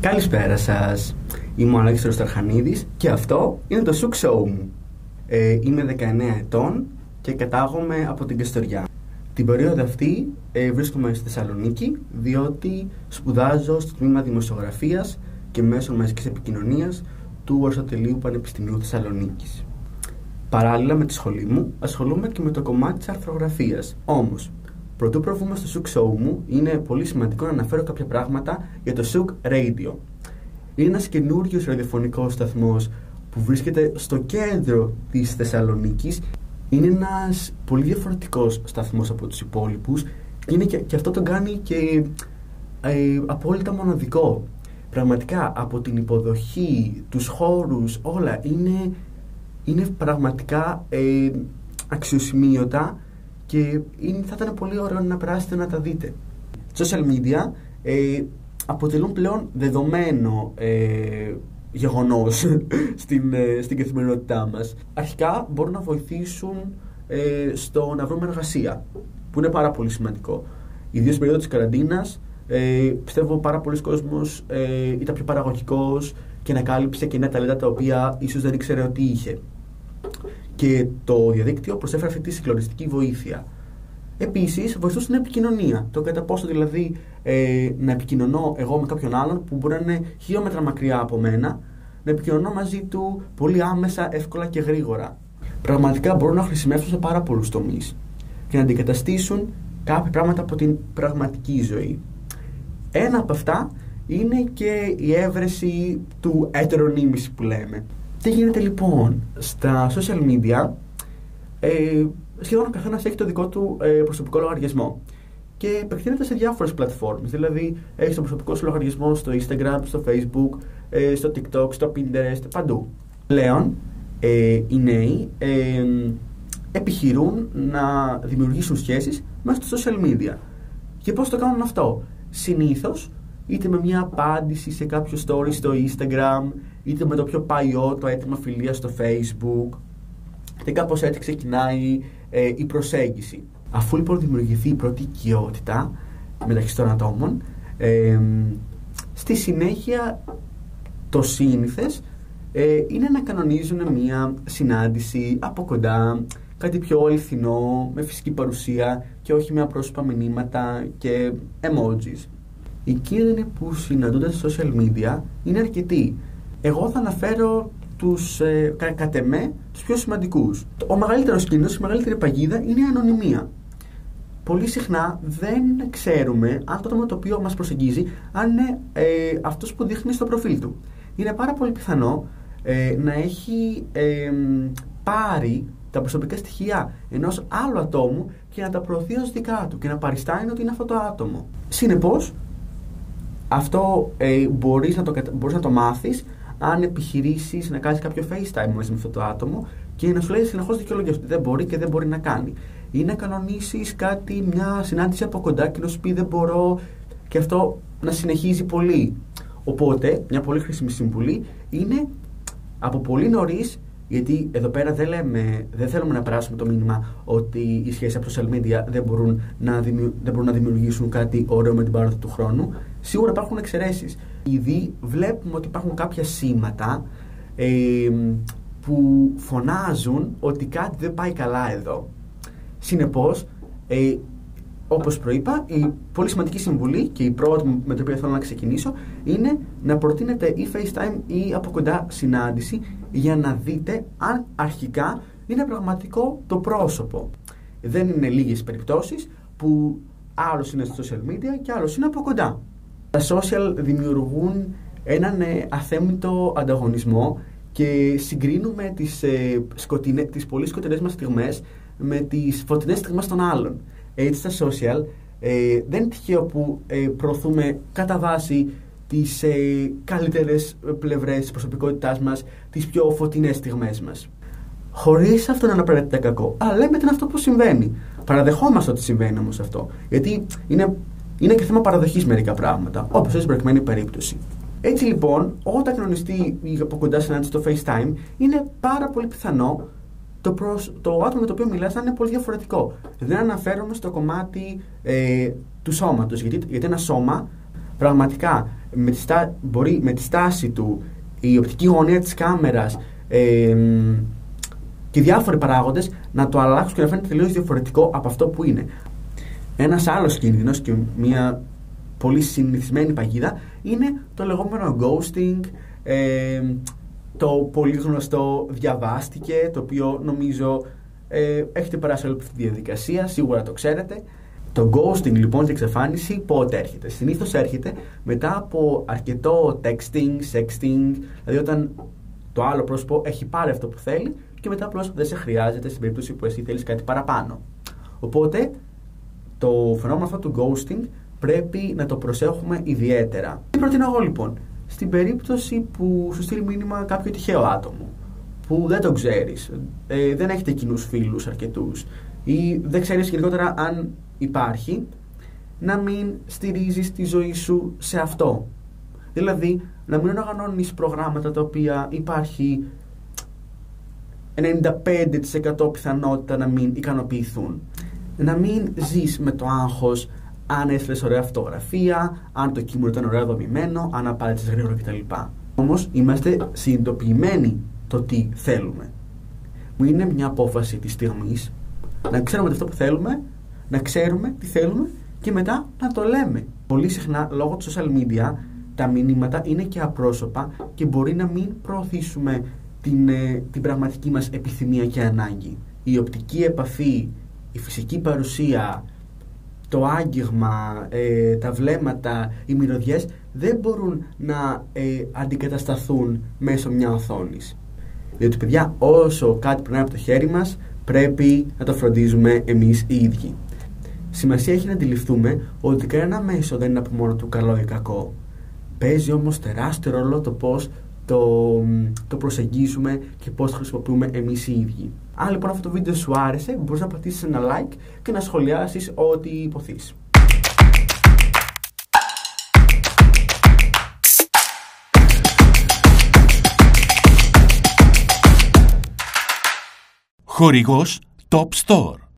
Καλησπέρα σας. Είμαι ο Αλέξανδρος Ταρχανίδης και αυτό είναι το Σουκ Show μου. Ε, είμαι 19 ετών και κατάγομαι από την Καστοριά. Την περίοδο αυτή ε, βρίσκομαι στη Θεσσαλονίκη διότι σπουδάζω στο τμήμα Δημοσιογραφίας και Μέσων Μαζικής Επικοινωνίας του Αριστοτελείου Πανεπιστημίου Θεσσαλονίκης. Παράλληλα με τη σχολή μου ασχολούμαι και με το κομμάτι της αρθρογραφίας. Όμως, Πρωτού προβούμε στο Souk Show μου, είναι πολύ σημαντικό να αναφέρω κάποια πράγματα για το Souk Radio. Είναι ένας καινούριος ραδιοφωνικός σταθμός που βρίσκεται στο κέντρο της Θεσσαλονίκης. Είναι ένας πολύ διαφορετικός σταθμός από τους υπόλοιπους και, είναι και, αυτό τον κάνει και ε, απόλυτα μοναδικό. Πραγματικά από την υποδοχή, τους χώρους, όλα είναι, είναι πραγματικά ε, αξιοσημείωτα και είναι, θα ήταν πολύ ωραίο να περάσετε να τα δείτε. Social media ε, αποτελούν πλέον δεδομένο ε, γεγονός στην, ε, στην καθημερινότητά μας. Αρχικά μπορούν να βοηθήσουν ε, στο να βρούμε εργασία, που είναι πάρα πολύ σημαντικό. Ιδίως στην περίοδο της καραντίνας, ε, πιστεύω πάρα πολλοί κόσμος ε, ήταν πιο παραγωγικός και ανακάλυψε και νέα ταλέντα τα οποία ίσως δεν ήξερε ότι είχε και το διαδίκτυο προσέφερε αυτή τη συγκλονιστική βοήθεια. Επίσης, βοηθούσε στην επικοινωνία. Το κατά πόσο δηλαδή ε, να επικοινωνώ εγώ με κάποιον άλλον που μπορεί να είναι χιλιόμετρα μακριά από μένα, να επικοινωνώ μαζί του πολύ άμεσα, εύκολα και γρήγορα. Πραγματικά μπορούν να χρησιμεύσουν σε πάρα πολλούς τομείς και να αντικαταστήσουν κάποια πράγματα από την πραγματική ζωή. Ένα από αυτά είναι και η έβρεση του έτερονίμηση που λέμε. Τι γίνεται λοιπόν; Στα social media, ε, σχεδόν ο καθένας έχει το δικό του ε, προσωπικό λογαριασμό και επεκτείνεται σε διάφορες πλατφόρμες. Δηλαδή, έχει τον προσωπικό σου λογαριασμό στο Instagram, στο Facebook, ε, στο TikTok, στο Pinterest, παντού. Πλέον, ε, οι νέοι ε, επιχειρούν να δημιουργήσουν σχέσεις μέσα στο social media. Και πώς το κάνουν αυτό; Συνήθως, είτε με μια απάντηση σε κάποιο story στο Instagram, είτε με το πιο παλιό, το έτοιμο φιλίας στο Facebook. Και κάπως έτσι ξεκινάει ε, η προσέγγιση. Αφού λοιπόν δημιουργηθεί η πρώτη οικειότητα μεταξύ των ατόμων, ε, στη συνέχεια το σύνηθες ε, είναι να κανονίζουν μια συνάντηση από κοντά, κάτι πιο αληθινό, με φυσική παρουσία και όχι με απρόσωπα μηνύματα και emojis. Οι κίνδυνοι που συναντούνται στα social media είναι αρκετοί. Εγώ θα αναφέρω τους, ε, κατ' εμέ, τους πιο σημαντικούς. Ο μεγαλύτερος κίνδυνος, η μεγαλύτερη παγίδα είναι η ανωνυμία. Πολύ συχνά δεν ξέρουμε αν το άτομο το οποίο μας προσεγγίζει αν είναι ε, αυτός που δείχνει στο προφίλ του. Είναι πάρα πολύ πιθανό ε, να έχει ε, πάρει τα προσωπικά στοιχεία ενός άλλου ατόμου και να τα προωθεί ως δικά του και να παριστάνει ότι είναι αυτό το άτομο. Συνεπώς, αυτό ε, μπορείς, να το, μπορείς να το μάθεις αν επιχειρήσεις να κάνεις κάποιο FaceTime μαζί με αυτό το άτομο και να σου λέει συνεχώς δικαιολογία ότι δεν μπορεί και δεν μπορεί να κάνει. Ή να κανονίσεις κάτι, μια συνάντηση από κοντά και να σου πει δεν μπορώ και αυτό να συνεχίζει πολύ. Οπότε, μια πολύ χρήσιμη συμβουλή είναι από πολύ νωρίς γιατί εδώ πέρα δεν, λέμε, δεν θέλουμε να περάσουμε το μήνυμα ότι οι σχέσεις από social media δεν μπορούν, να δεν μπορούν να δημιουργήσουν κάτι ωραίο με την πάροδο του χρόνου. Σίγουρα υπάρχουν εξαιρέσεις. Ήδη βλέπουμε ότι υπάρχουν κάποια σήματα ε, που φωνάζουν ότι κάτι δεν πάει καλά εδώ. Συνεπώς, ε, Όπως προείπα, η πολύ σημαντική συμβουλή και η πρώτη με την οποία θέλω να ξεκινήσω είναι να προτείνετε ή FaceTime ή από κοντά συνάντηση για να δείτε αν αρχικά είναι πραγματικό το πρόσωπο. Δεν είναι λίγες περιπτώσεις που άλλος είναι στο social media και άλλος είναι από κοντά. Τα social δημιουργούν έναν ε, αθέμητο ανταγωνισμό και συγκρίνουμε τις, ε, σκοτεινέ, τις πολύ σκοτεινές μας στιγμές με τις φωτεινές στιγμές των άλλων. Έτσι στα social ε, δεν είναι τυχαίο που ε, προωθούμε κατά βάση τις ε, καλύτερες πλευρές της προσωπικότητάς μας, τις πιο φωτεινές στιγμές μας. Χωρίς αυτό να είναι απαραίτητα κακό. Αλλά λέμε ότι είναι αυτό που συμβαίνει. Παραδεχόμαστε ότι συμβαίνει όμως αυτό. Γιατί είναι, είναι και θέμα παραδοχής μερικά πράγματα, όπως στην προηγουμένη περίπτωση. Έτσι λοιπόν, όταν κανονιστεί η από κοντά συνάντηση στο FaceTime, είναι πάρα πολύ πιθανό το, προς, το άτομο με το οποίο μιλάς θα είναι πολύ διαφορετικό. Δεν αναφέρομαι στο κομμάτι ε, του σώματος, γιατί, γιατί ένα σώμα πραγματικά με τη, στά, μπορεί με τη στάση του, η οπτική γωνία της κάμερας ε, και διάφοροι παράγοντες να το αλλάξουν και να φαίνεται τελείως διαφορετικό από αυτό που είναι. Ένας άλλος κίνδυνος και μια πολύ συνηθισμένη παγίδα είναι το λεγόμενο ghosting, ε, το πολύ γνωστό διαβάστηκε, το οποίο νομίζω ε, έχετε περάσει όλη αυτή τη διαδικασία, σίγουρα το ξέρετε. Το ghosting λοιπόν και εξαφάνιση πότε έρχεται; Συνήθως έρχεται μετά από αρκετό texting, sexting, δηλαδή όταν το άλλο πρόσωπο έχει πάρει αυτό που θέλει και μετά απλώς δεν σε χρειάζεται στην περίπτωση που εσύ θέλεις κάτι παραπάνω. Οπότε το φαινόμενο αυτό του ghosting πρέπει να το προσέχουμε ιδιαίτερα. Τι προτείνω εγώ λοιπόν, στην περίπτωση που σου στείλει μήνυμα κάποιο τυχαίο άτομο που δεν το ξέρεις, ε, δεν έχετε κοινούς φίλους αρκετούς ή δεν ξέρεις γενικότερα αν υπάρχει, να μην στηρίζεις τη ζωή σου σε αυτό. Δηλαδή, να μην οργανώνεις προγράμματα τα οποία υπάρχει 95% πιθανότητα να μην ικανοποιηθούν. Να μην ζεις με το άγχος αν έστειλες ωραία φωτογραφία, αν το κείμενο ήταν ωραία δομημένο, αν απάντησες γρήγορα κτλ. Όμως είμαστε συνειδητοποιημένοι το τι θέλουμε. Μου είναι μια απόφαση της στιγμής να ξέρουμε αυτό που θέλουμε, να ξέρουμε τι θέλουμε και μετά να το λέμε. Πολύ συχνά λόγω του social media τα μηνύματα είναι και απρόσωπα και μπορεί να μην προωθήσουμε την, ε, την πραγματική μας επιθυμία και ανάγκη. Η οπτική επαφή, η φυσική παρουσία, το άγγιγμα, ε, τα βλέμματα, οι μυρωδιές δεν μπορούν να ε, αντικατασταθούν μέσω μια οθόνης. Διότι παιδιά όσο κάτι περνάει από το χέρι μας πρέπει να το φροντίζουμε εμείς οι ίδιοι. Σημασία έχει να αντιληφθούμε ότι κανένα μέσο δεν είναι από μόνο του καλό ή κακό. Παίζει όμως τεράστιο ρόλο το πώς το, το προσεγγίζουμε και πώς το χρησιμοποιούμε εμείς οι ίδιοι. Αν λοιπόν αυτό το βίντεο σου άρεσε, μπορείς να πατήσεις ένα like και να σχολιάσεις ό,τι υποθείς. Χορηγός Top Store